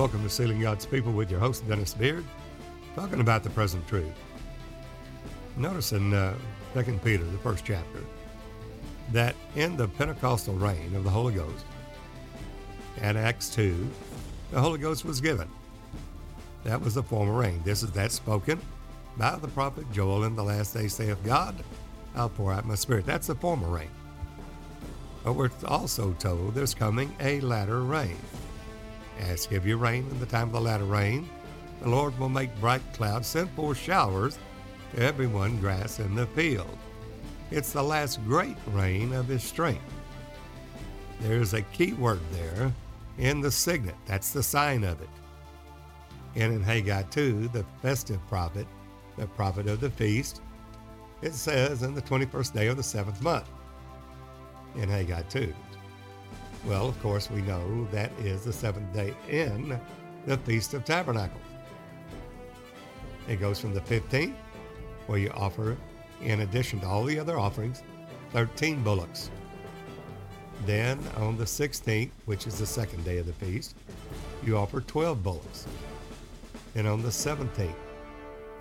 Welcome to Sealing God's People with your host, Dennis Beard, talking about the present truth. Notice in uh, 2 Peter, the first chapter, that in the Pentecostal rain of the Holy Ghost, at Acts 2, the Holy Ghost was given. That was the former rain. This is that spoken by the prophet Joel in the last day saith God, I'll pour out my spirit. That's the former rain. But we're also told there's coming a latter rain. As you rain in the time of the latter rain, the Lord will make bright clouds, send forth showers to everyone grass in the field. It's the last great rain of his strength. There's a key word there in the signet. That's the sign of it. And in Haggai 2, the festive prophet, the prophet of the feast, it says in the 21st day of the seventh month in Haggai 2. Well, of course, we know that is the seventh day in the Feast of Tabernacles. It goes from the 15th, where you offer, in addition to all the other offerings, 13 bullocks. Then on the 16th, which is the second day of the feast, you offer 12 bullocks. And on the 17th,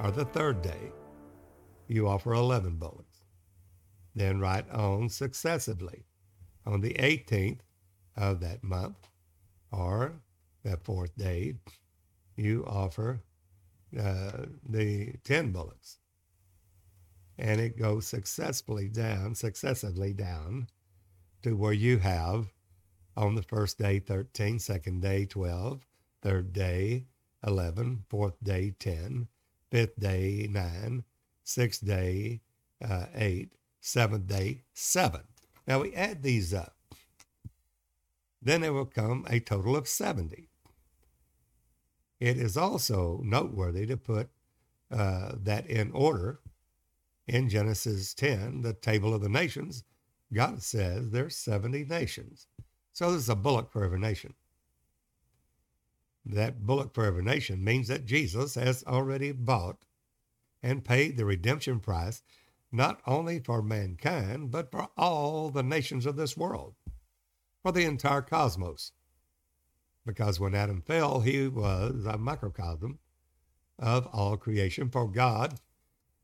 or the third day, you offer 11 bullocks. Then right on successively. On the 18th of that month, or that fourth day, you offer uh, the 10 bullocks. And it goes successfully down, successively down to where you have on the first day 13, second day 12, third day 11, fourth day 10, fifth day 9, sixth day uh, 8, seventh day 7. Now we add these up. Then it will come a total of 70. It is also noteworthy to put uh, that in order in Genesis 10, the table of the nations, God says there's 70 nations. So there's a bullock for every nation. That bullock for every nation means that Jesus has already bought and paid the redemption price not only for mankind, but for all the nations of this world, for the entire cosmos. Because when Adam fell, he was a microcosm of all creation, for God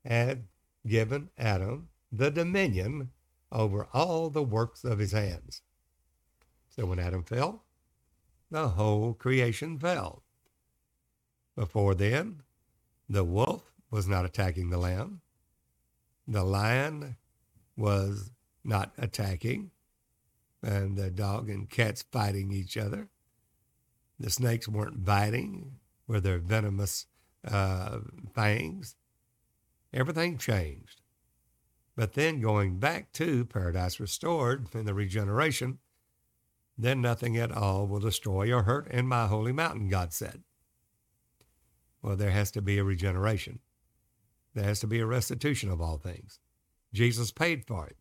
had given Adam the dominion over all the works of his hands. So when Adam fell, the whole creation fell. Before then, the wolf was not attacking the lamb. The lion was not attacking, and the dog and cats fighting each other. The snakes weren't biting with their venomous uh, fangs. Everything changed. But then going back to paradise restored in the regeneration, then nothing at all will destroy or hurt in my holy mountain, God said. Well, there has to be a regeneration. There has to be a restitution of all things. Jesus paid for it.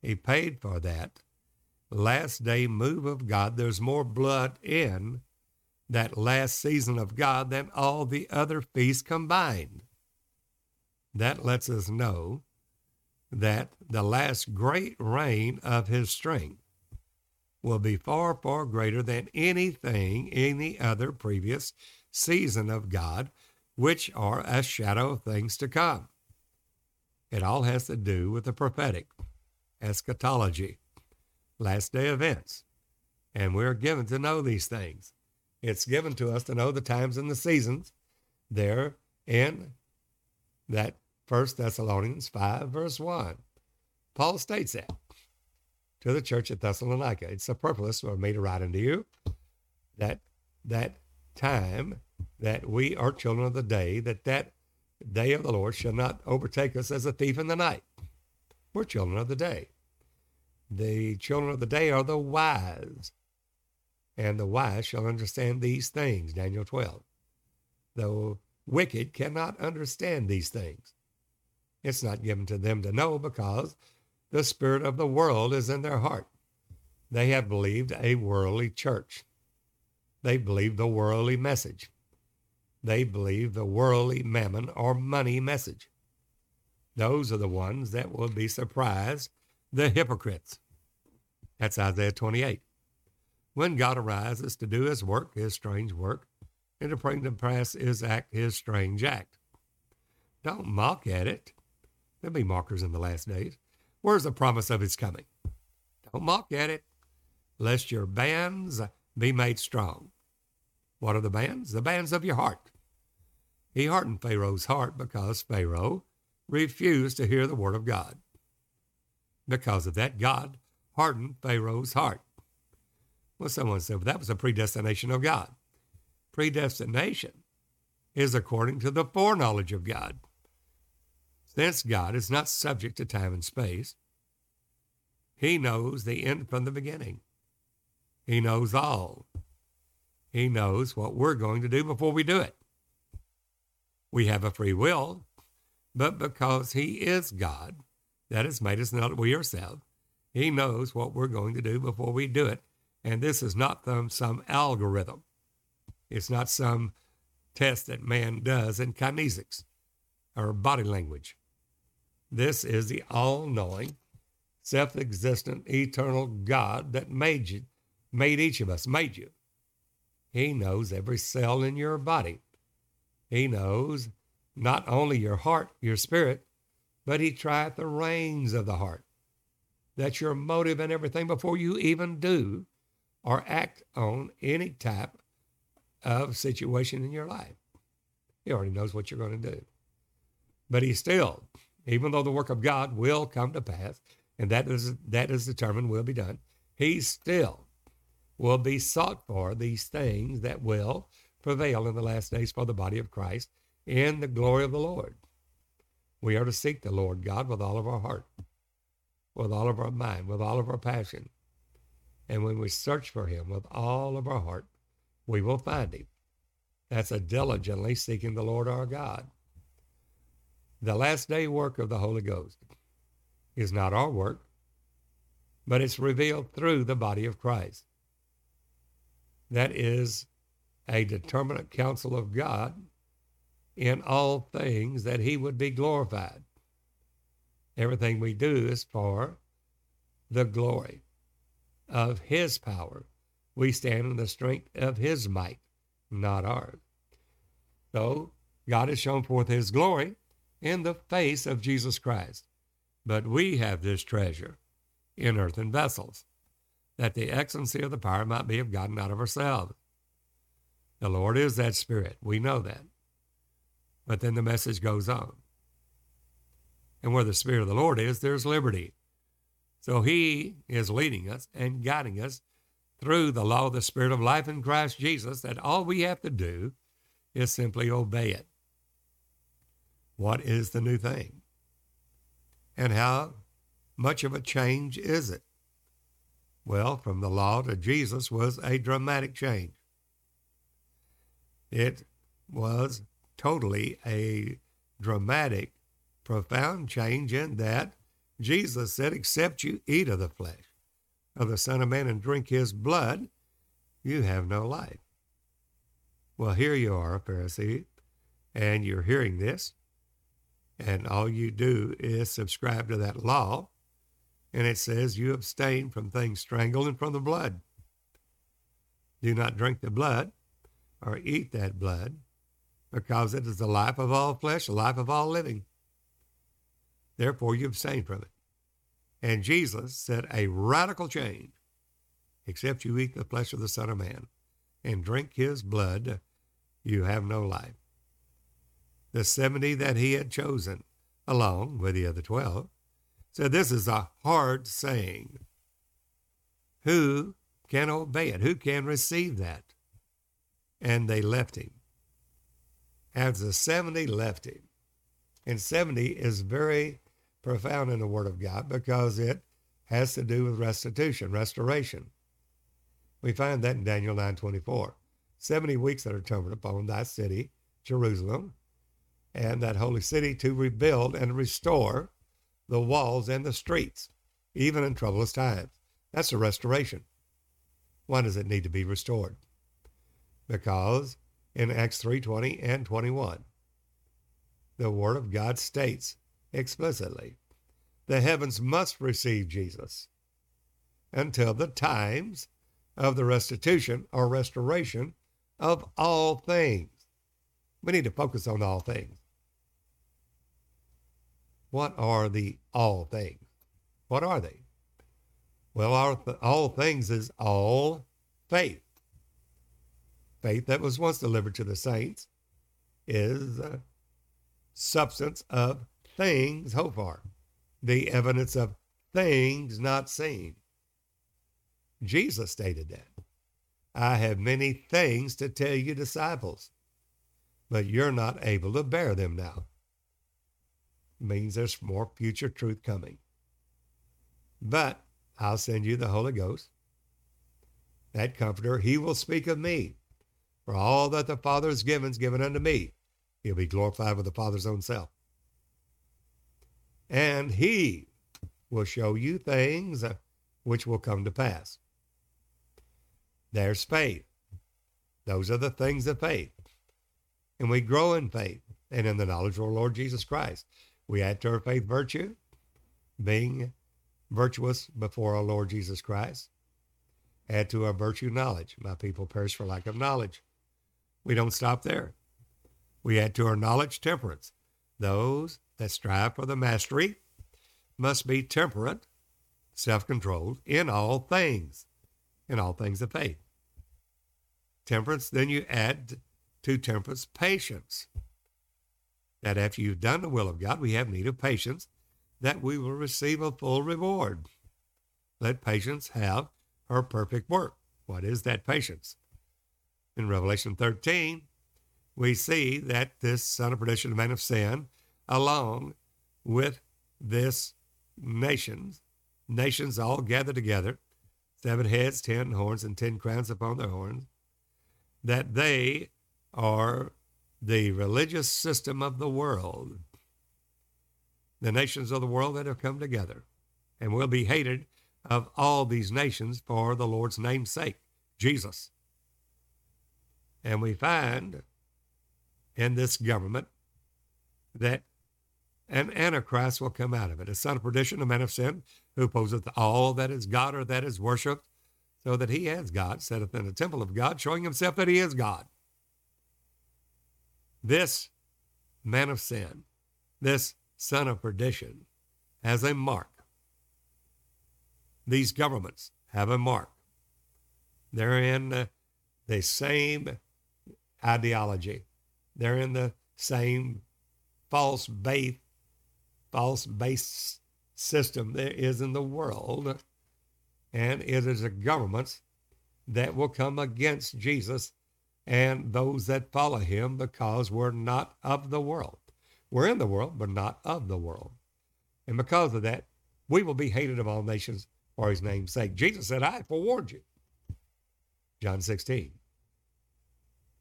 He paid for that last day move of God. There's more blood in that last season of God than all the other feasts combined. That lets us know that the last great rain of his strength will be far, far greater than anything, in the other previous season of God which are a shadow of things to come. It all has to do with the prophetic, eschatology, last day events. And we're given to know these things. It's given to us to know the times and the seasons there in that First Thessalonians 5, verse 1. Paul states that to the church at Thessalonica. It's purpose for me to write unto you that that time that we are children of the day, that that day of the Lord shall not overtake us as a thief in the night. We're children of the day. The children of the day are the wise, and the wise shall understand these things, Daniel 12. The wicked cannot understand these things. It's not given to them to know because the spirit of the world is in their heart. They have believed a worldly church. They believe the worldly message. They believe the worldly mammon or money message. Those are the ones that will be surprised, the hypocrites. That's Isaiah 28. when God arises to do his work, his strange work, and to bring to pass his act, his strange act. Don't mock at it. There'll be mockers in the last days. Where's the promise of his coming? Don't mock at it, lest your bands be made strong. What are the bands? The bands of your heart. He hardened Pharaoh's heart because Pharaoh refused to hear the word of God. Because of that, God hardened Pharaoh's heart. Well, someone said, that was a predestination of God. Predestination is according to the foreknowledge of God. Since God is not subject to time and space, He knows the end from the beginning. He knows all. He knows what we're going to do before we do it. We have a free will, but because He is God, that has made us not we ourselves, He knows what we're going to do before we do it. And this is not some, some algorithm. It's not some test that man does in kinesics or body language. This is the all knowing, self existent, eternal God that made you, made each of us, made you. He knows every cell in your body. He knows not only your heart, your spirit, but He trieth the reins of the heart. That's your motive and everything before you even do or act on any type of situation in your life. He already knows what you're going to do. But He still even though the work of God will come to pass, and that is that is determined will be done, he still will be sought for these things that will prevail in the last days for the body of Christ in the glory of the Lord. We are to seek the Lord God with all of our heart, with all of our mind, with all of our passion. And when we search for him with all of our heart, we will find him. That's a diligently seeking the Lord our God. The last day work of the Holy Ghost is not our work, but it's revealed through the body of Christ. That is a determinate counsel of God in all things that he would be glorified. Everything we do is for the glory of his power. We stand in the strength of his might, not ours. So God has shown forth his glory in the face of Jesus Christ. But we have this treasure in earthen vessels, that the excellency of the power might be of God, not of ourselves. The Lord is that Spirit. We know that. But then the message goes on. And where the Spirit of the Lord is, there's liberty. So He is leading us and guiding us through the law of the Spirit of life in Christ Jesus, that all we have to do is simply obey it. What is the new thing? And how much of a change is it? Well, from the law to Jesus was a dramatic change. It was totally a dramatic, profound change in that Jesus said, Except you eat of the flesh of the Son of Man and drink his blood, you have no life. Well, here you are, a Pharisee, and you're hearing this, and all you do is subscribe to that law. And it says you abstain from things strangled and from the blood. Do not drink the blood or eat that blood, because it is the life of all flesh, the life of all living. Therefore, you abstain from it. And Jesus said a radical change, except you eat the flesh of the Son of Man and drink his blood, you have no life the 70 that he had chosen, along with the other 12, said, This is a hard saying. Who can obey it? Who can receive that? And they left him. As the 70 left him, and 70 is very profound in the Word of God because it has to do with restitution, restoration. We find that in Daniel 9:24. 70 weeks that are determined upon thy city, Jerusalem, and that holy city to rebuild and restore the walls and the streets, even in troublous times. That's a restoration. Why does it need to be restored? Because in Acts 3:20 and 21, the word of God states explicitly, the heavens must receive Jesus until the times of the restitution or restoration of all things. We need to focus on all things. What are the all things? What are they? Well, th- all things is all faith. Faith that was once delivered to the saints is uh, substance of things hoped for, the evidence of things not seen. Jesus stated that. I have many things to tell you, disciples, but you're not able to bear them now. means there's more future truth coming. But I'll send you the Holy Ghost. That comforter, he will speak of me. For all that the Father has given is given unto me. He'll be glorified with the Father's own self. And he will show you things uh, which will come to pass. There's faith. Those are the things of faith. And we grow in faith and in the knowledge of our Lord Jesus Christ. We add to our faith virtue, being virtuous before our Lord Jesus Christ. Add to our virtue knowledge. My people perish for lack of knowledge. We don't stop there. We add to our knowledge temperance. Those that strive for the mastery must be temperate, self controlled in all things, in all things of faith. Temperance, then you add to temperance patience. That after you've done the will of God, we have need of patience, that we will receive a full reward. Let patience have her perfect work. What is that patience? In Revelation 13, we see that this son of perdition, the man of sin, along with this nations, nations all gathered together, seven heads, ten horns, and ten crowns upon their horns, that they are the religious system of the world, the nations of the world that have come together, and will be hated of all these nations for the Lord's name's sake, Jesus. And we find in this government that an antichrist will come out of it, a son of perdition, a man of sin, who opposeth all that is God or that is worshipped, so that he as God sitteth in the temple of God, showing himself that he is God. This man of sin, this son of perdition, has a mark. These governments have a mark. They're in the same ideology. They're in the same false base, false base system there is in the world. And it is a government that will come against Jesus and those that follow him because we're not of the world. We're in the world, but not of the world. And because of that, we will be hated of all nations for his name's sake. Jesus said, I forewarned you. John 16.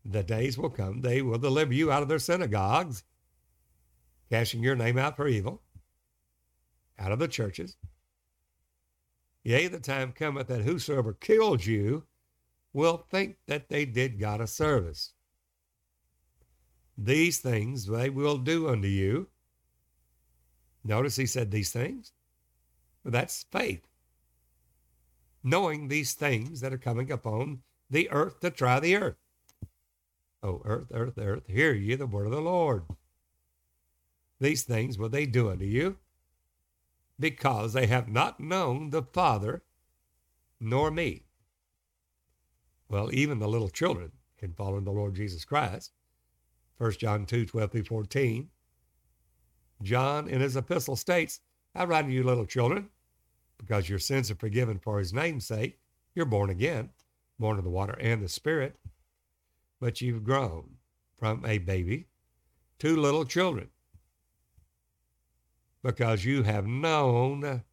The days will come, they will deliver you out of their synagogues, casting your name out for evil, out of the churches. Yea, the time cometh that whosoever kills you will think that they did God a service. These things they will do unto you. Notice he said these things. Well, that's faith. Knowing these things that are coming upon the earth to try the earth. Oh, earth, earth, earth, hear ye the word of the Lord. These things will they do unto you, because they have not known the Father nor me. Well, even the little children can follow the Lord Jesus Christ. 1 John 2, 12 through 14. John in his epistle states, I write to you, little children, because your sins are forgiven for his name's sake. You're born again, born of the water and the Spirit but you've grown from a baby to little children because you have known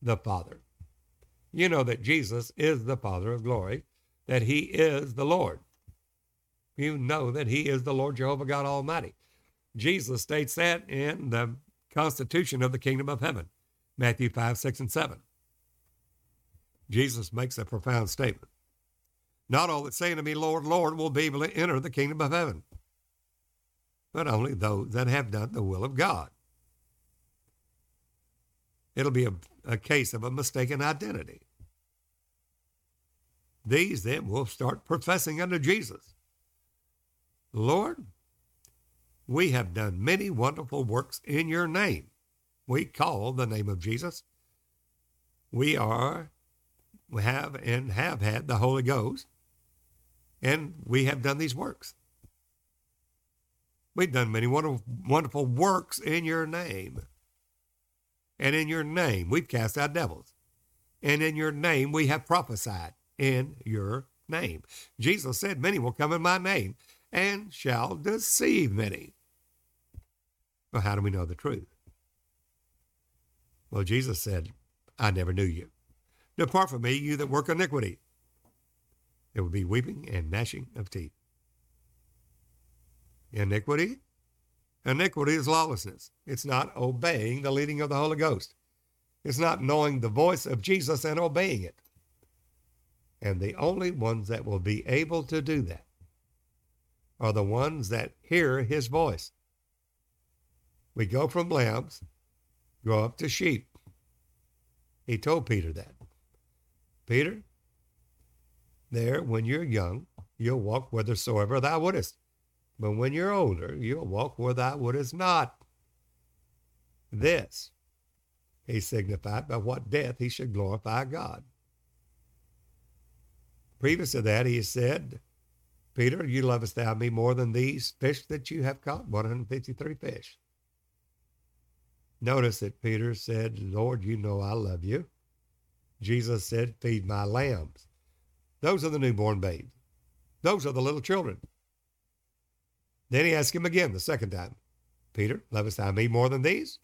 the Father. You know that Jesus is the Father of glory, that he is the Lord. You know that he is the Lord Jehovah God Almighty. Jesus states that in the constitution of the kingdom of heaven, Matthew 5, 6, and 7. Jesus makes a profound statement. Not all that say to me, Lord, Lord, will be able to enter the kingdom of heaven, but only those that have done the will of God. It'll be a, a case of a mistaken identity. These then will start professing unto Jesus Lord, we have done many wonderful works in your name. We call the name of Jesus. We are, we have and have had the Holy Ghost, and we have done these works. We've done many wonderful, wonderful works in your name. And in your name, we've cast out devils. And in your name, we have prophesied in your name. Jesus said, Many will come in my name and shall deceive many. Well, how do we know the truth? Well, Jesus said, I never knew you. Depart from me, you that work iniquity. There will be weeping and gnashing of teeth. Iniquity? Iniquity is lawlessness. It's not obeying the leading of the Holy Ghost. It's not knowing the voice of Jesus and obeying it. And the only ones that will be able to do that are the ones that hear his voice. We go from lambs, go up to sheep. He told Peter that. Peter, there, when you're young, you'll walk whithersoever thou wouldest. But when you're older, you'll walk where thou wouldest not. This he signified by what death he should glorify God. Previous to that, he said, Peter, you lovest thou me more than these fish that you have caught? 153 fish. Notice that Peter said, Lord, you know I love you. Jesus said, Feed my lambs. Those are the newborn babes. Those are the little children. Then he asked him again the second time, Peter, lovest thou me more than these?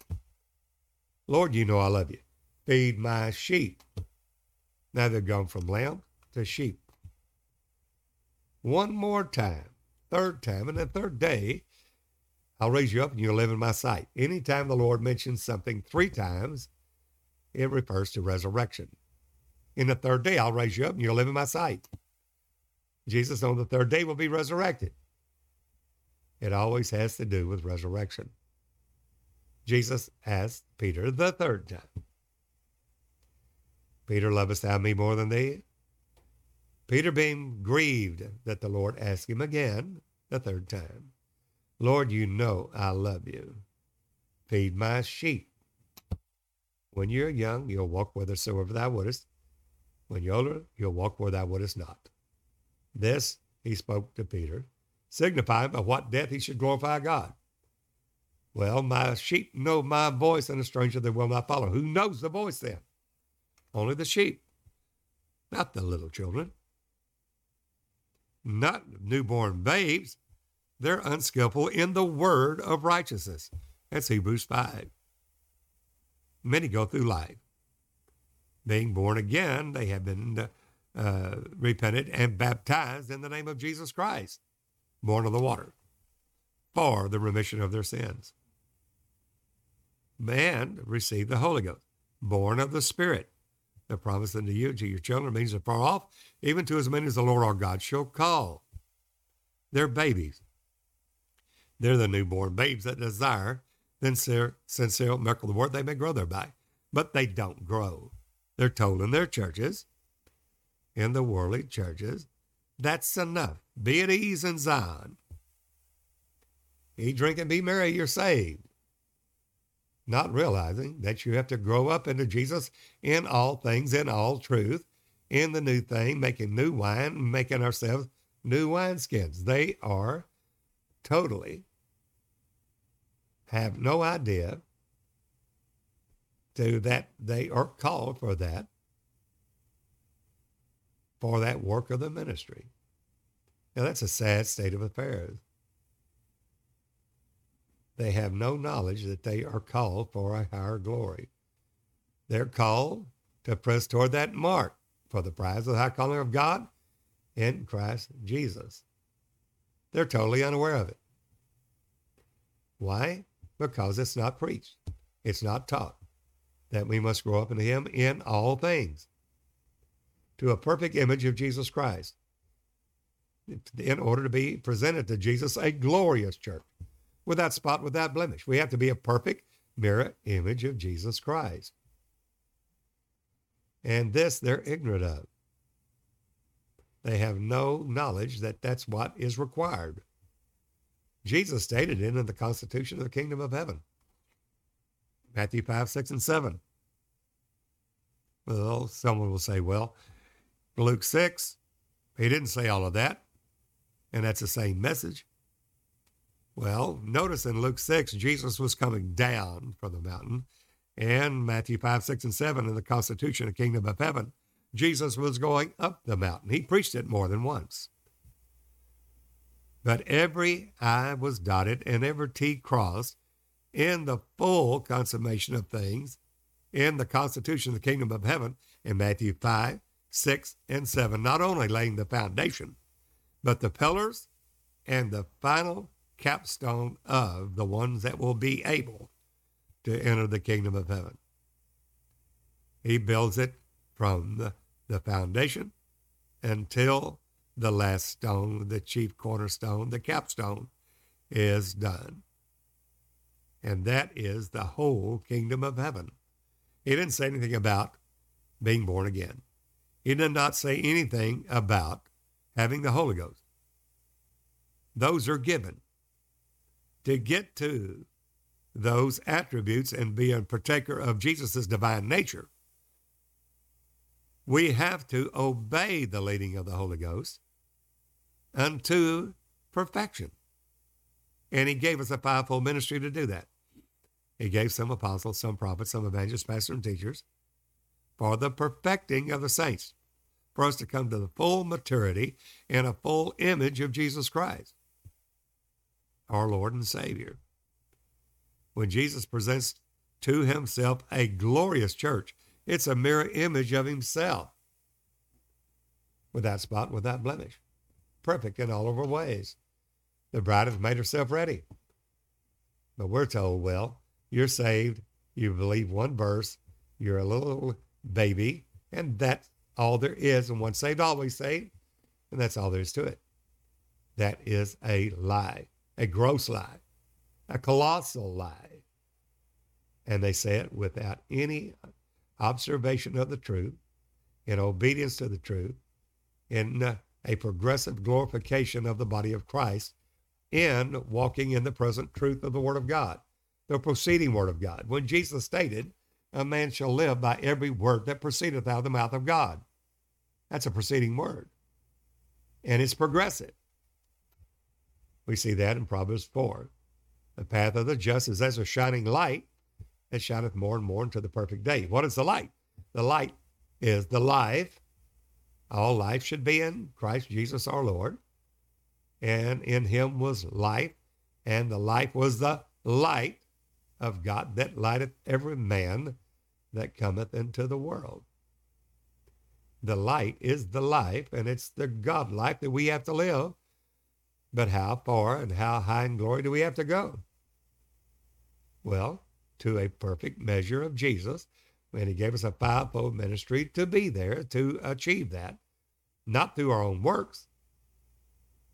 Lord, you know I love you. Feed my sheep. Now they've gone from lamb to sheep. One more time, third time, and the third day, I'll raise you up and you'll live in my sight. Anytime the Lord mentions something three times, it refers to resurrection. In the third day, I'll raise you up and you'll live in my sight. Jesus on the third day will be resurrected. It always has to do with resurrection. Jesus asked Peter the third time, Peter, lovest thou me more than thee? Peter being grieved that the Lord asked him again the third time, Lord, you know I love you. Feed my sheep. When you're young, you'll walk whithersoever thou wouldest. When you're older, you'll walk where thou wouldest not. This he spoke to Peter signifying by what death he should glorify God. Well, my sheep know my voice, and a stranger they will not follow. Who knows the voice then? Only the sheep, not the little children, not newborn babes. They're unskillful in the word of righteousness. That's Hebrews 5. Many go through life. Being born again, they have been uh, repented and baptized in the name of Jesus Christ born of the water, for the remission of their sins. Man received the Holy Ghost, born of the Spirit. The promise unto you, to your children, means are far off, even to as many as the Lord our God shall call. They're babies. They're the newborn babes that desire sincere, sincere milk of the word they may grow thereby. But they don't grow. They're told in their churches, in the worldly churches, that's enough. Be at ease in Zion. Eat, drink, and be merry, you're saved. Not realizing that you have to grow up into Jesus in all things, in all truth, in the new thing, making new wine, making ourselves new wineskins. They are totally have no idea to that they are called for that for that work of the ministry. Now, that's a sad state of affairs. They have no knowledge that they are called for a higher glory. They're called to press toward that mark for the prize of the high calling of God in Christ Jesus. They're totally unaware of it. Why? Because it's not preached, it's not taught that we must grow up in Him in all things to a perfect image of Jesus Christ in order to be presented to Jesus a glorious church without spot, without blemish. We have to be a perfect mirror image of Jesus Christ. And this they're ignorant of. They have no knowledge that that's what is required. Jesus stated it in the Constitution of the Kingdom of Heaven. Matthew 5, 6, and 7. Well, someone will say, well, Luke 6, he didn't say all of that, and that's the same message. Well, notice in Luke 6, Jesus was coming down from the mountain, and Matthew 5, 6, and 7 in the Constitution of the Kingdom of Heaven, Jesus was going up the mountain. He preached it more than once. But every I was dotted and every T crossed in the full consummation of things in the constitution of the kingdom of heaven in Matthew 5, 6, and 7, not only laying the foundation, but the pillars and the final capstone of the ones that will be able to enter the kingdom of heaven. He builds it from the, the foundation until the last stone, the chief cornerstone, the capstone is done. And that is the whole kingdom of heaven. He didn't say anything about being born again. He did not say anything about having the Holy Ghost. Those are given. To get to those attributes and be a partaker of Jesus' divine nature, we have to obey the leading of the Holy Ghost unto perfection. And he gave us a fivefold ministry to do that. He gave some apostles, some prophets, some evangelists, pastors, and teachers for the perfecting of the saints, for us to come to the full maturity and a full image of Jesus Christ, our Lord and Savior. When Jesus presents to himself a glorious church, it's a mirror image of himself without spot, without blemish perfect in all of her ways. The bride has made herself ready. But we're told, well, you're saved, you believe one verse, you're a little baby, and that's all there is. And once saved, always saved. And that's all there is to it. That is a lie, a gross lie, a colossal lie. And they say it without any observation of the truth, in obedience to the truth, in uh, a progressive glorification of the body of Christ in walking in the present truth of the Word of God, the proceeding Word of God. When Jesus stated, A man shall live by every word that proceedeth out of the mouth of God. That's a proceeding word. And it's progressive. We see that in Proverbs 4. The path of the just is as a shining light that shineth more and more into the perfect day. What is the light? The light is the life all life should be in Christ Jesus our Lord. And in him was life, and the life was the light of God that lighteth every man that cometh into the world. The light is the life, and it's the God life that we have to live. But how far and how high in glory do we have to go? Well, to a perfect measure of Jesus, and he gave us a fivefold ministry to be there to achieve that, not through our own works,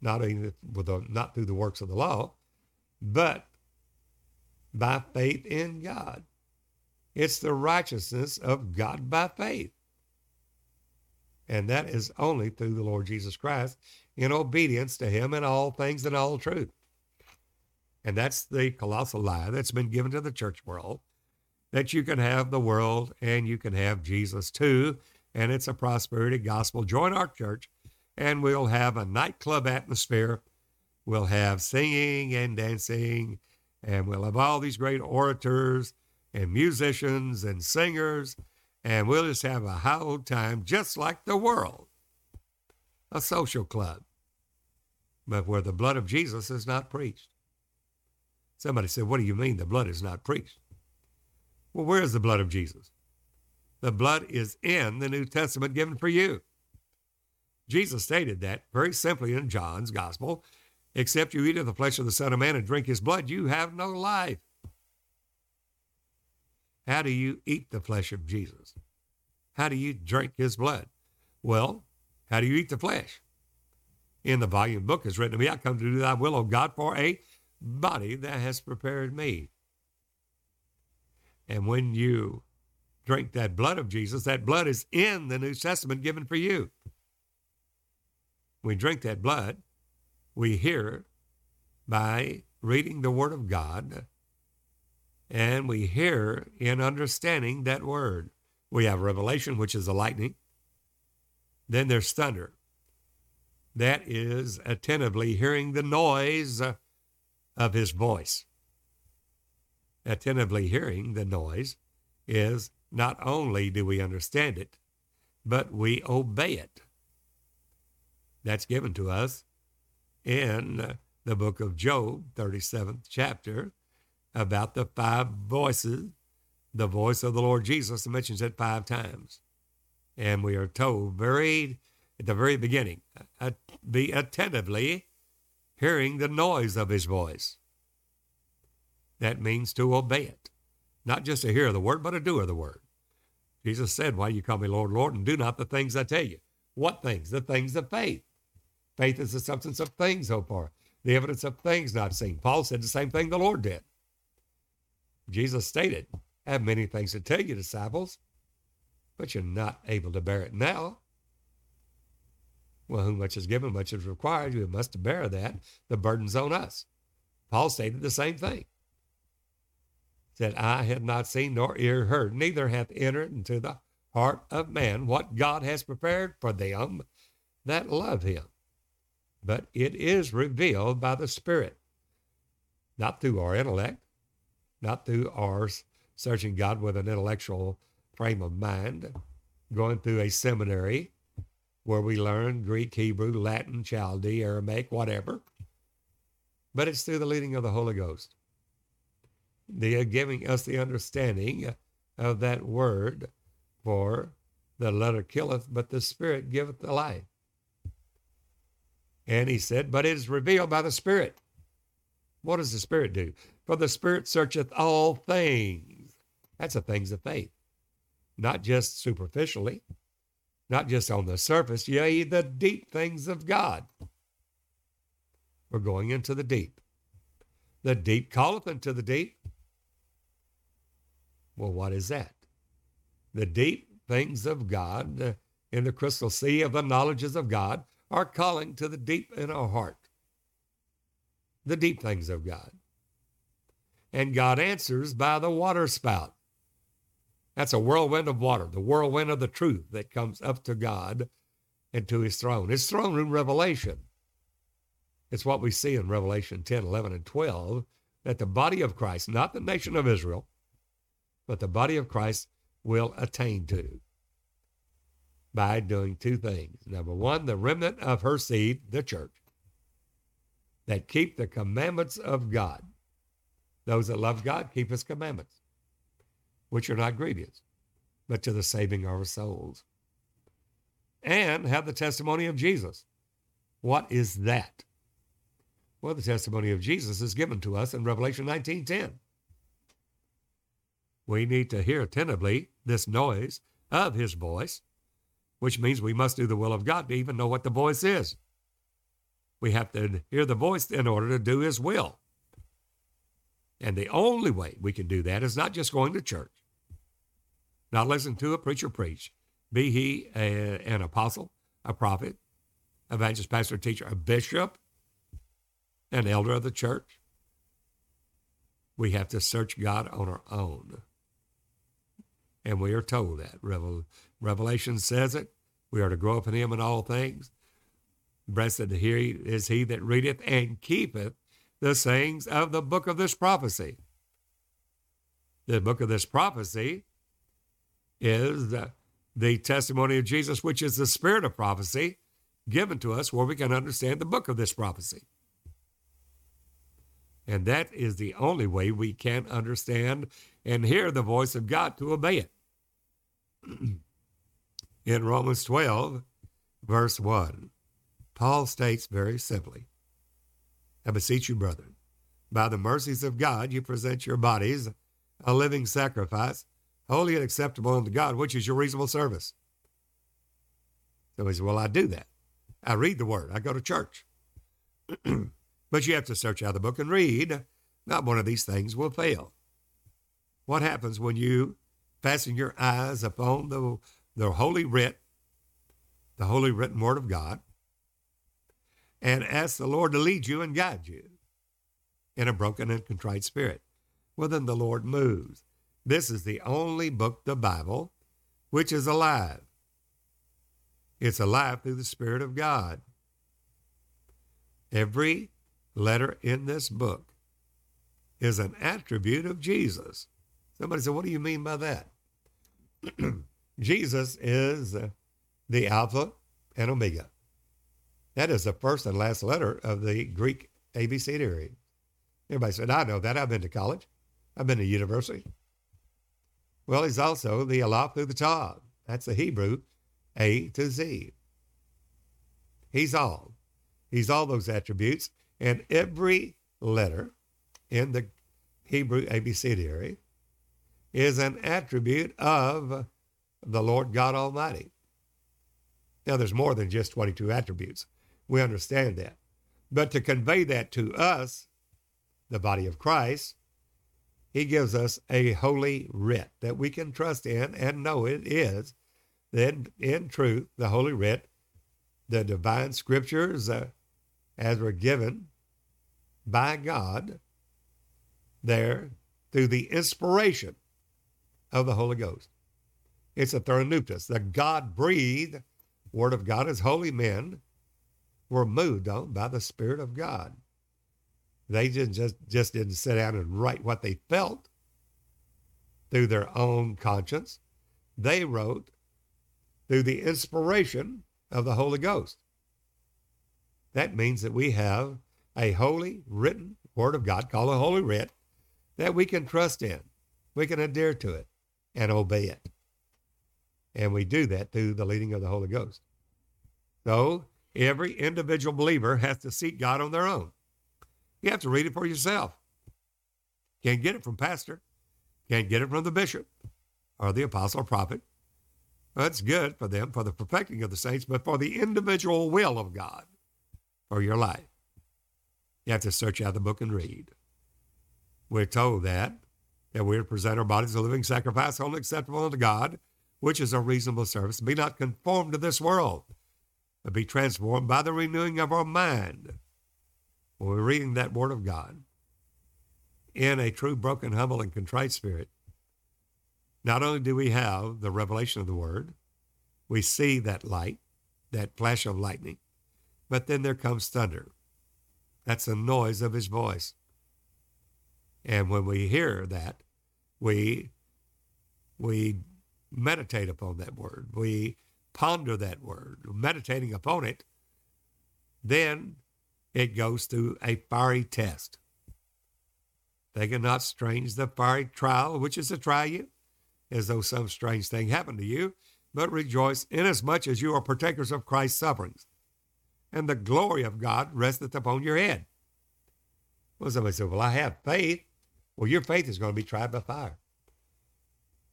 not even with the, not through the works of the law, but by faith in God. It's the righteousness of God by faith. And that is only through the Lord Jesus Christ in obedience to him in all things and all truth. And that's the colossal lie that's been given to the church world that you can have the world and you can have Jesus too. And it's a prosperity gospel. Join our church and we'll have a nightclub atmosphere. We'll have singing and dancing, and we'll have all these great orators and musicians and singers, and we'll just have a old time just like the world. A social club, but where the blood of Jesus is not preached. Somebody said, What do you mean the blood is not preached? Well, where is the blood of Jesus? The blood is in the New Testament given for you. Jesus stated that very simply in John's Gospel except you eat of the flesh of the Son of Man and drink his blood, you have no life. How do you eat the flesh of Jesus? How do you drink his blood? Well, how do you eat the flesh? In the volume book is written to me, I come to do thy will, O God, for a body that has prepared me. And when you drink that blood of Jesus, that blood is in the New Testament given for you. We drink that blood. We hear by reading the Word of God, and we hear in understanding that Word. We have revelation, which is the lightning. Then there's thunder. That is attentively hearing the noise of His voice. Attentively hearing the noise is not only do we understand it, but we obey it. That's given to us in the book of Job, 37th chapter, about the five voices. The voice of the Lord Jesus mentions it five times. And we are told very at the very beginning, uh, be attentively hearing the noise of his voice. That means to obey it, not just to hear the word, but to do the word. Jesus said, Why you call me Lord, Lord, and do not the things I tell you? What things? The things of faith. Faith is the substance of things so far, the evidence of things not seen. Paul said the same thing the Lord did. Jesus stated, I have many things to tell you, disciples, but you're not able to bear it now. Well, whom much is given, much is required. You must bear that. The burden's on us. Paul stated the same thing. That I have not seen nor ear heard, neither hath entered into the heart of man what God has prepared for them that love him but it is revealed by the Spirit, not through our intellect, not through our searching God with an intellectual frame of mind, going through a seminary where we learn Greek, Hebrew, Latin, Chaldee, Aramaic, whatever. But it's through the leading of the Holy Ghost. They are giving us the understanding of that word, for the letter killeth, but the Spirit giveth the life. And he said, But it is revealed by the Spirit. What does the Spirit do? For the Spirit searcheth all things. That's the things of faith, not just superficially, not just on the surface, yea, the deep things of God. We're going into the deep. The deep calleth into the deep. Well, what is that? The deep things of God uh, in the crystal sea of the knowledges of God are calling to the deep in our heart, the deep things of God. And God answers by the water spout. That's a whirlwind of water, the whirlwind of the truth that comes up to God and to his throne. His throne room revelation. It's what we see in Revelation 10, 11, and 12 that the body of Christ, not the nation of Israel, but the body of Christ will attain to by doing two things. Number one, the remnant of her seed, the church, that keep the commandments of God. Those that love God keep his commandments, which are not grievous, but to the saving of our souls. And have the testimony of Jesus. What is that? Well, the testimony of Jesus is given to us in Revelation 19:10. We need to hear attentively this noise of his voice which means we must do the will of God to even know what the voice is. We have to hear the voice in order to do his will. And the only way we can do that is not just going to church, not listening to a preacher preach, be he a, an apostle, a prophet, evangelist, pastor, teacher, a bishop, an elder of the church. We have to search God on our own. And we are told that. Revelation says it. We are to grow up in him in all things. Blessed is he that readeth and keepeth the sayings of the book of this prophecy. The book of this prophecy is the, the testimony of Jesus, which is the spirit of prophecy given to us where we can understand the book of this prophecy. And that is the only way we can understand and hear the voice of God to obey it. in Romans 12, verse 1, Paul states very simply I beseech you, brethren, by the mercies of God, you present your bodies a living sacrifice, holy and acceptable unto God, which is your reasonable service. So he said, Well, I do that. I read the word, I go to church. but you have to search out the book and read. Not one of these things will fail. What happens when you fasten your eyes upon the the Holy Writ, the Holy Written Word of God, and ask the Lord to lead you and guide you in a broken and contrite spirit. Well, then the Lord moves. This is the only book, the Bible, which is alive. It's alive through the Spirit of God. Every letter in this book is an attribute of Jesus. Somebody said, What do you mean by that? Jesus is the Alpha and Omega. That is the first and last letter of the Greek ABCD. Everybody said, I know that. I've been to college. I've been to university. Well, he's also the Aleph through the Tav. That's the Hebrew A to Z. He's all. He's all those attributes. And every letter in the Hebrew ABCD is an attribute of the Lord God Almighty. Now, there's more than just 22 attributes. We understand that. But to convey that to us, the body of Christ, he gives us a holy writ that we can trust in and know it is, then in truth, the holy writ, the divine scriptures uh, as were given by God there through the inspiration of the Holy Ghost. It's a Theopneustos, the God breathed Word of God, as holy men were moved on by the Spirit of God. They didn't just, just didn't sit down and write what they felt through their own conscience. They wrote through the inspiration of the Holy Ghost. That means that we have a holy written word of God called a holy writ that we can trust in. We can adhere to it and obey it. And we do that through the leading of the Holy Ghost. So every individual believer has to seek God on their own. You have to read it for yourself. Can't get it from pastor. Can't get it from the bishop or the apostle or prophet. That's good for them, for the perfecting of the saints, but for the individual will of God for your life, you have to search out the book and read. We're told that, that we're to present our bodies a living sacrifice, only acceptable unto God, which is a reasonable service. Be not conformed to this world, but be transformed by the renewing of our mind. When we're reading that Word of God in a true, broken, humble, and contrite spirit, not only do we have the revelation of the Word, we see that light, that flash of lightning, but then there comes thunder. That's the noise of His voice. And when we hear that, we we meditate upon that word. We ponder that word, meditating upon it. Then it goes through a fiery test. They cannot strange the fiery trial which is to try you, as though some strange thing happened to you, but rejoice inasmuch as you are partakers of Christ's sufferings, and the glory of God resteth upon your head. Well, somebody said, Well, I have faith. Well, your faith is going to be tried by fire.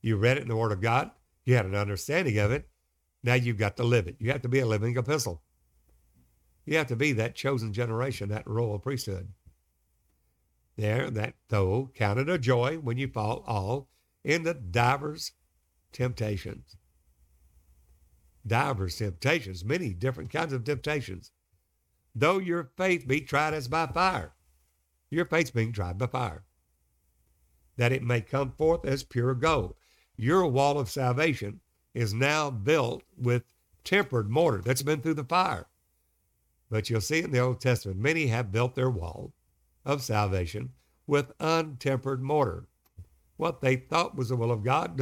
You read it in the Word of God. You had an understanding of it. Now you've got to live it. You have to be a living epistle. You have to be that chosen generation, that royal priesthood. There, that though counted a joy when you fall all into divers temptations. Divers temptations, many different kinds of temptations. Though your faith be tried as by fire, your faith's being tried by fire, that it may come forth as pure gold your wall of salvation is now built with tempered mortar that's been through the fire. But you'll see in the Old Testament, many have built their wall of salvation with untempered mortar, what they thought was the will of God,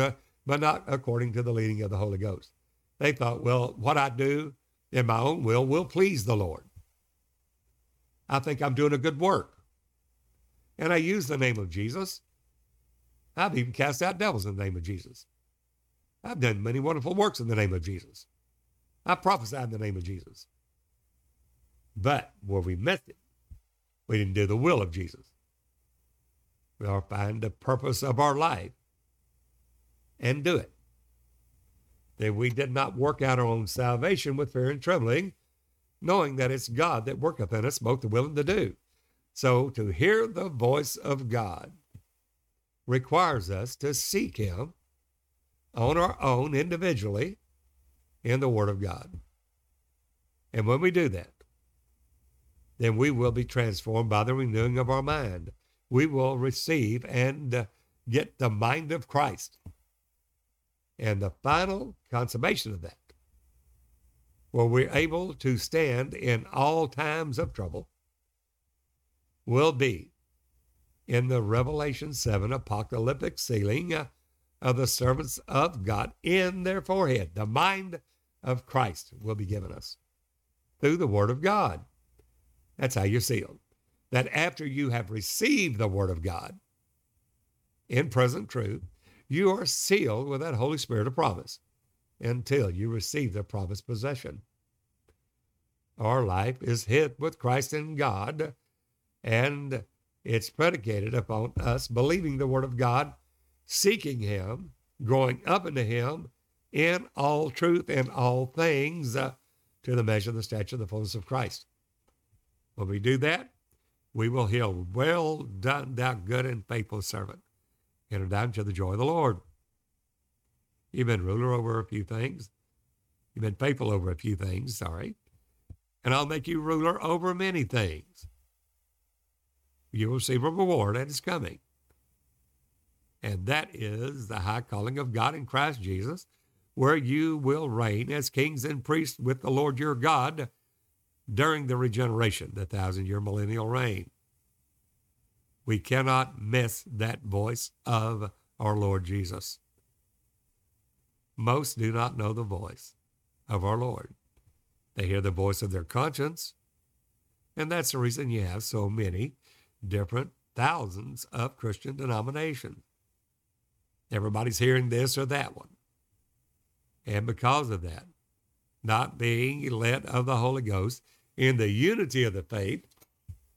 but not according to the leading of the Holy Ghost. They thought, well, what I do in my own will will please the Lord. I think I'm doing a good work. And I use the name of Jesus I've even cast out devils in the name of Jesus. I've done many wonderful works in the name of Jesus. I prophesied in the name of Jesus. But where we missed it, we didn't do the will of Jesus. We are find the purpose of our life and do it. That we did not work out our own salvation with fear and trembling, knowing that it's God that worketh in us both to will and to do. So to hear the voice of God requires us to seek Him on our own individually in the Word of God. And when we do that, then we will be transformed by the renewing of our mind. We will receive and get the mind of Christ. And the final consummation of that, where we're able to stand in all times of trouble, will be in the Revelation 7 apocalyptic sealing uh, of the servants of God in their forehead. The mind of Christ will be given us through the Word of God. That's how you're sealed. That after you have received the Word of God in present truth, you are sealed with that Holy Spirit of promise until you receive the promised possession. Our life is hid with Christ in God, and it's predicated upon us believing the Word of God, seeking Him, growing up into Him in all truth and all things uh, to the measure of the stature of the fullness of Christ. When we do that, we will hear, Well done, thou good and faithful servant. Enter down to the joy of the Lord. You've been ruler over a few things. You've been faithful over a few things, sorry. And I'll make you ruler over many things. You will receive a reward that is coming. And that is the high calling of God in Christ Jesus, where you will reign as kings and priests with the Lord your God during the regeneration, the thousand year millennial reign. We cannot miss that voice of our Lord Jesus. Most do not know the voice of our Lord. They hear the voice of their conscience, and that's the reason you have so many different thousands of Christian denominations. Everybody's hearing this or that one. And because of that, not being led of the Holy Ghost in the unity of the faith,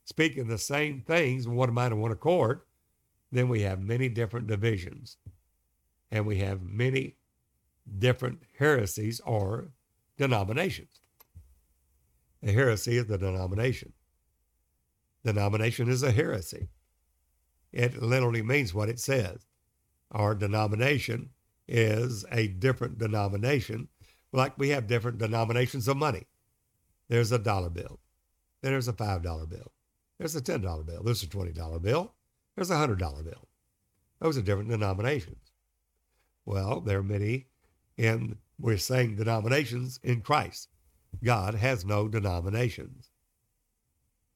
speaking the same things in one mind and one accord, then we have many different divisions. And we have many different heresies or denominations. A heresy is the denomination. Denomination is a heresy. It literally means what it says. Our denomination is a different denomination, like we have different denominations of money. There's a dollar bill, then there's a $5 bill, there's a $10 bill. There's a $20 bill. There's a $100 bill. Those are different denominations. Well, there are many, and we're saying denominations in Christ. God has no denominations.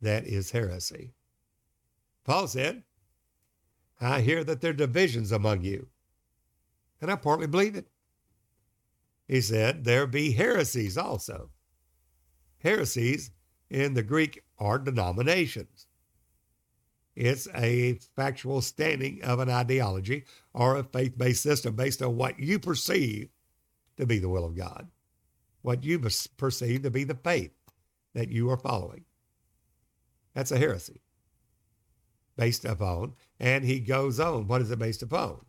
That is heresy. Paul said, I hear that there are divisions among you. And I partly believe it. He said, There be heresies also. Heresies in the Greek are denominations. It's a factual standing of an ideology or a faith based system based on what you perceive to be the will of God, what you perceive to be the faith that you are following. That's a heresy based upon. And he goes on. What is it based upon?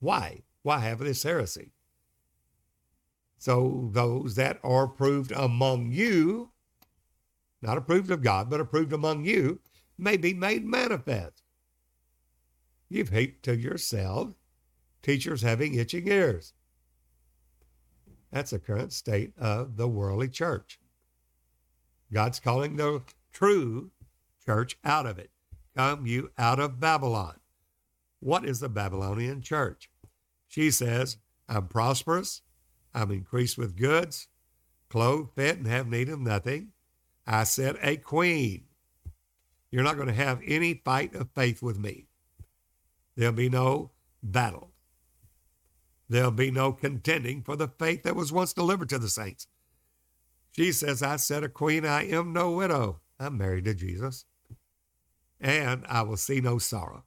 Why? Why have this heresy? So those that are proved among you not approved of God, but approved among you, may be made manifest. You've heaped to yourselves teachers having itching ears. That's the current state of the worldly church. God's calling the true church out of it. Come you out of Babylon. What is the Babylonian church? She says, I'm prosperous, I'm increased with goods, clothed, fed, and have need of nothing. I said, a queen. You're not going to have any fight of faith with me. There'll be no battle. There'll be no contending for the faith that was once delivered to the saints. She says, I said, a queen, I am no widow. I'm married to Jesus. And I will see no sorrow.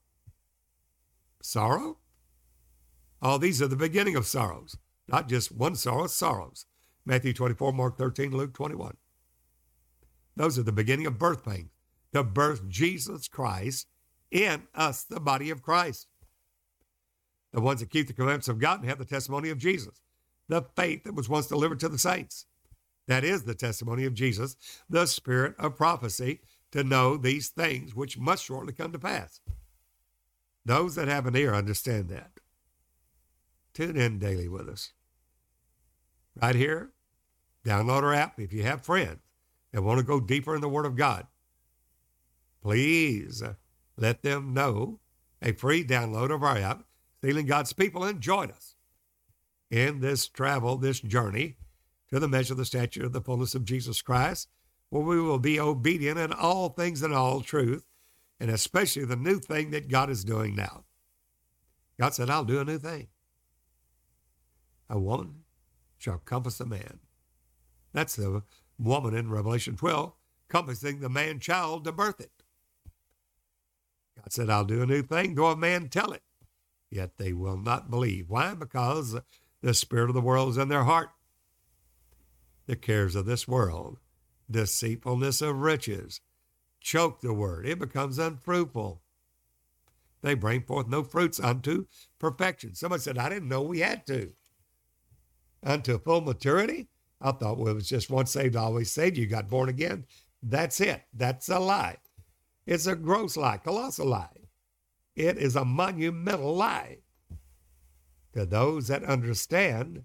Sorrow? All these are the beginning of sorrows, not just one sorrow, sorrows. Matthew 24, Mark 13, Luke 21. Those are the beginning of birth pains to birth Jesus Christ in us, the body of Christ. The ones that keep the commandments of God and have the testimony of Jesus, the faith that was once delivered to the saints. That is the testimony of Jesus, the spirit of prophecy, to know these things which must shortly come to pass. Those that have an ear understand that. Tune in daily with us. Right here, download our app if you have friends that want to go deeper in the Word of God, please uh, let them know a free download of our app, Sealing God's People, and join us in this travel, this journey to the measure of the stature of the fullness of Jesus Christ, where we will be obedient in all things and all truth, and especially the new thing that God is doing now. God said, I'll do a new thing. A woman shall compass a man. That's the woman in Revelation 12, compassing the man child to birth it. God said, I'll do a new thing, though a man tell it. Yet they will not believe. Why? Because the spirit of the world is in their heart. The cares of this world, deceitfulness of riches, choke the word. It becomes unfruitful. They bring forth no fruits unto perfection. Someone said, I didn't know we had to. Unto full maturity? I thought well, it was just once saved, always saved. You got born again. That's it. That's a lie. It's a gross lie, colossal lie. It is a monumental lie. To those that understand,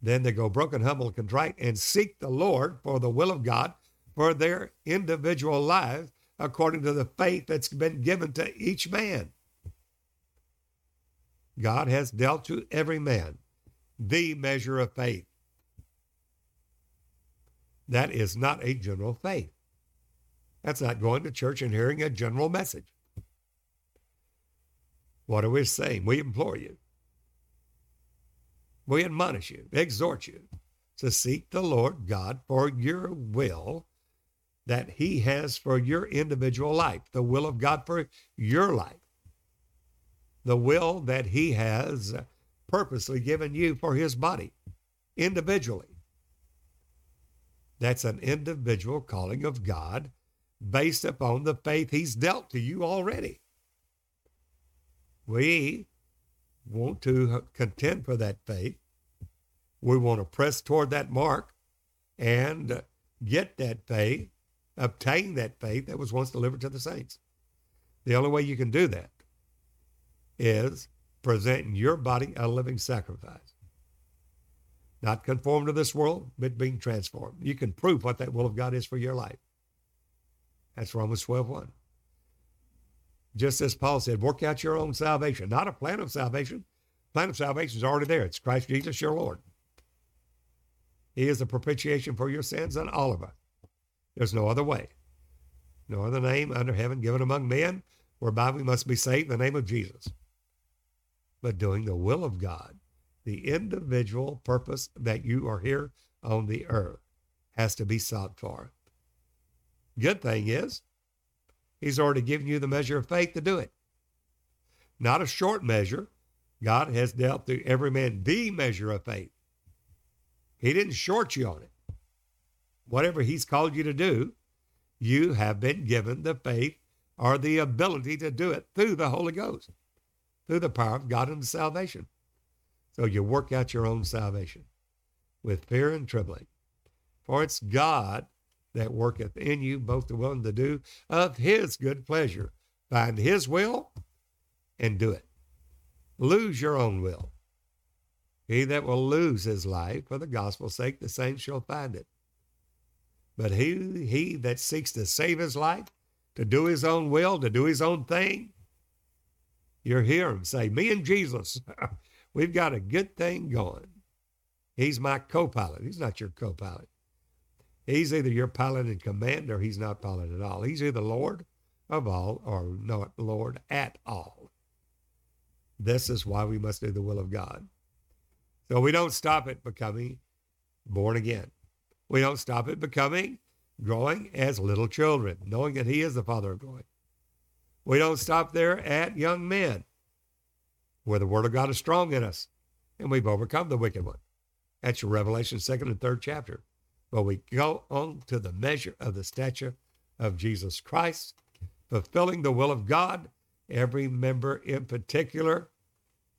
then they go broken, humble, contrite, and seek the Lord for the will of God for their individual lives according to the faith that's been given to each man. God has dealt to every man the measure of faith. That is not a general faith. That's not going to church and hearing a general message. What are we saying? We implore you. We admonish you, exhort you to seek the Lord God for your will that He has for your individual life, the will of God for your life, the will that He has purposely given you for His body individually. That's an individual calling of God based upon the faith He's dealt to you already. We want to contend for that faith. We want to press toward that mark and uh, get that faith, obtain that faith that was once delivered to the saints. The only way you can do that is presenting your body a living sacrifice. Not conformed to this world, but being transformed. You can prove what that will of God is for your life. That's Romans 12 1. Just as Paul said, work out your own salvation, not a plan of salvation. Plan of salvation is already there. It's Christ Jesus, your Lord. He is the propitiation for your sins and all of us. There's no other way, no other name under heaven given among men whereby we must be saved in the name of Jesus. But doing the will of God, the individual purpose that you are here on the earth has to be sought for. Good thing is, He's already given you the measure of faith to do it. Not a short measure. God has dealt to every man the measure of faith. He didn't short you on it. Whatever He's called you to do, you have been given the faith or the ability to do it through the Holy Ghost, through the power of God unto salvation. So you work out your own salvation with fear and trembling. For it's God that worketh in you both the will and the do of his good pleasure. Find his will and do it. Lose your own will. He that will lose his life for the gospel's sake, the same shall find it. But he, he that seeks to save his life, to do his own will, to do his own thing, you hear him say, Me and Jesus, we've got a good thing going. He's my co pilot. He's not your co pilot. He's either your pilot in command or he's not pilot at all. He's either Lord of all or not Lord at all. This is why we must do the will of God. So we don't stop at becoming born again. We don't stop at becoming growing as little children, knowing that He is the Father of glory. We don't stop there at young men, where the Word of God is strong in us, and we've overcome the wicked one. That's your Revelation second and third chapter. But we go on to the measure of the stature of Jesus Christ, fulfilling the will of God, every member in particular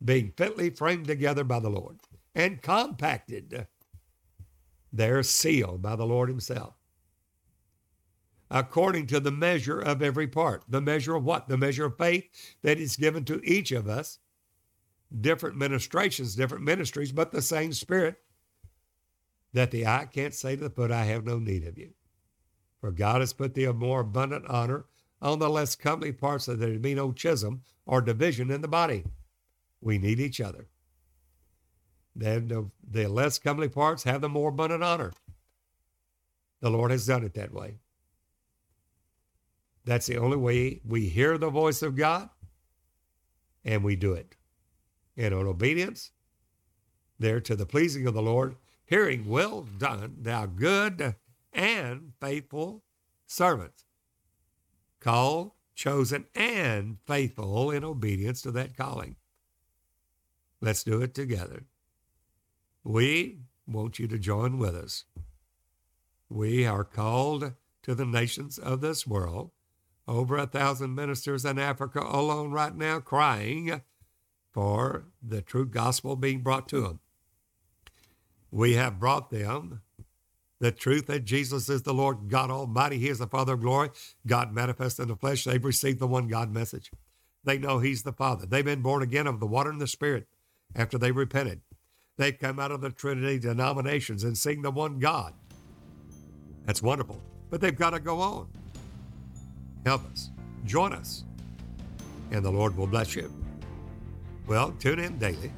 being fitly framed together by the Lord and compacted. They're sealed by the Lord Himself. According to the measure of every part. The measure of what? The measure of faith that is given to each of us. Different ministrations, different ministries, but the same Spirit that the eye can't say to the foot, I have no need of you. For God has put the more abundant honor on the less comely parts that there be no schism or division in the body. We need each other. Then the, the less comely parts have the more abundant honor. The Lord has done it that way. That's the only way we hear the voice of God and we do it. And in obedience, there to the pleasing of the Lord, hearing, Well done, thou good and faithful servant. Called, chosen, and faithful in obedience to that calling. Let's do it together. We want you to join with us. We are called to the nations of this world. Over a thousand ministers in Africa alone right now crying for the true gospel being brought to them. We have brought them the truth that Jesus is the Lord God Almighty. He is the Father of glory, God manifest in the flesh. They've received the one God message. They know He's the Father. They've been born again of the water and the Spirit after they repented. They've come out of the Trinity denominations and sing the one God. That's wonderful. But they've got to go on. Help us. Join us. And the Lord will bless you. Well, tune in daily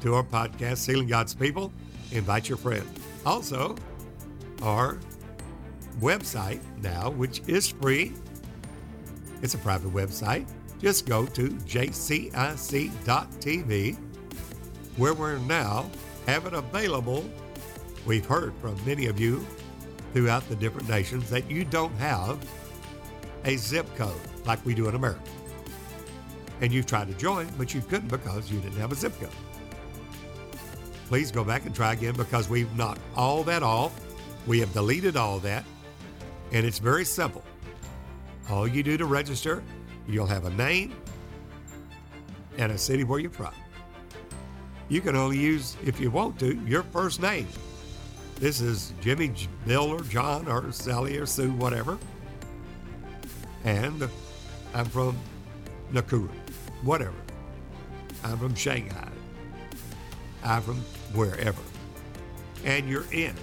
to our podcast, Sealing God's People. Invite your friend. Also, our website now, which is free. It's a private website. Just go to jcic.tv where we're now have it available. We've heard from many of you throughout the different nations that you don't have a zip code like we do in America. And you've tried to join, but you couldn't because you didn't have a zip code. Please go back and try again because we've knocked all that off. We have deleted all that, and it's very simple. All you do to register, you'll have a name and a city where you're from you can only use, if you want to, your first name. This is Jimmy, Bill, or John, or Sally, or Sue, whatever. And I'm from Nakuru, whatever. I'm from Shanghai. I'm from wherever. And you're in.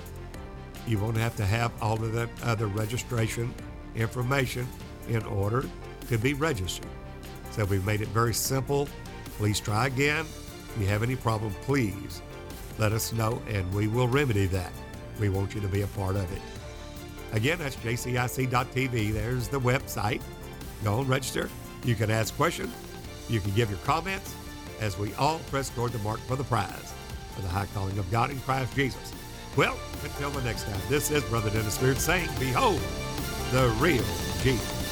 You won't have to have all of that other registration information in order to be registered. So we've made it very simple. Please try again. If you have any problem, please let us know and we will remedy that. We want you to be a part of it. Again, that's jcic.tv. There's the website. Go and register. You can ask questions. You can give your comments as we all press toward the mark for the prize for the high calling of God in Christ Jesus. Well, until the next time, this is Brother Dennis Beard saying, Behold, the real Jesus.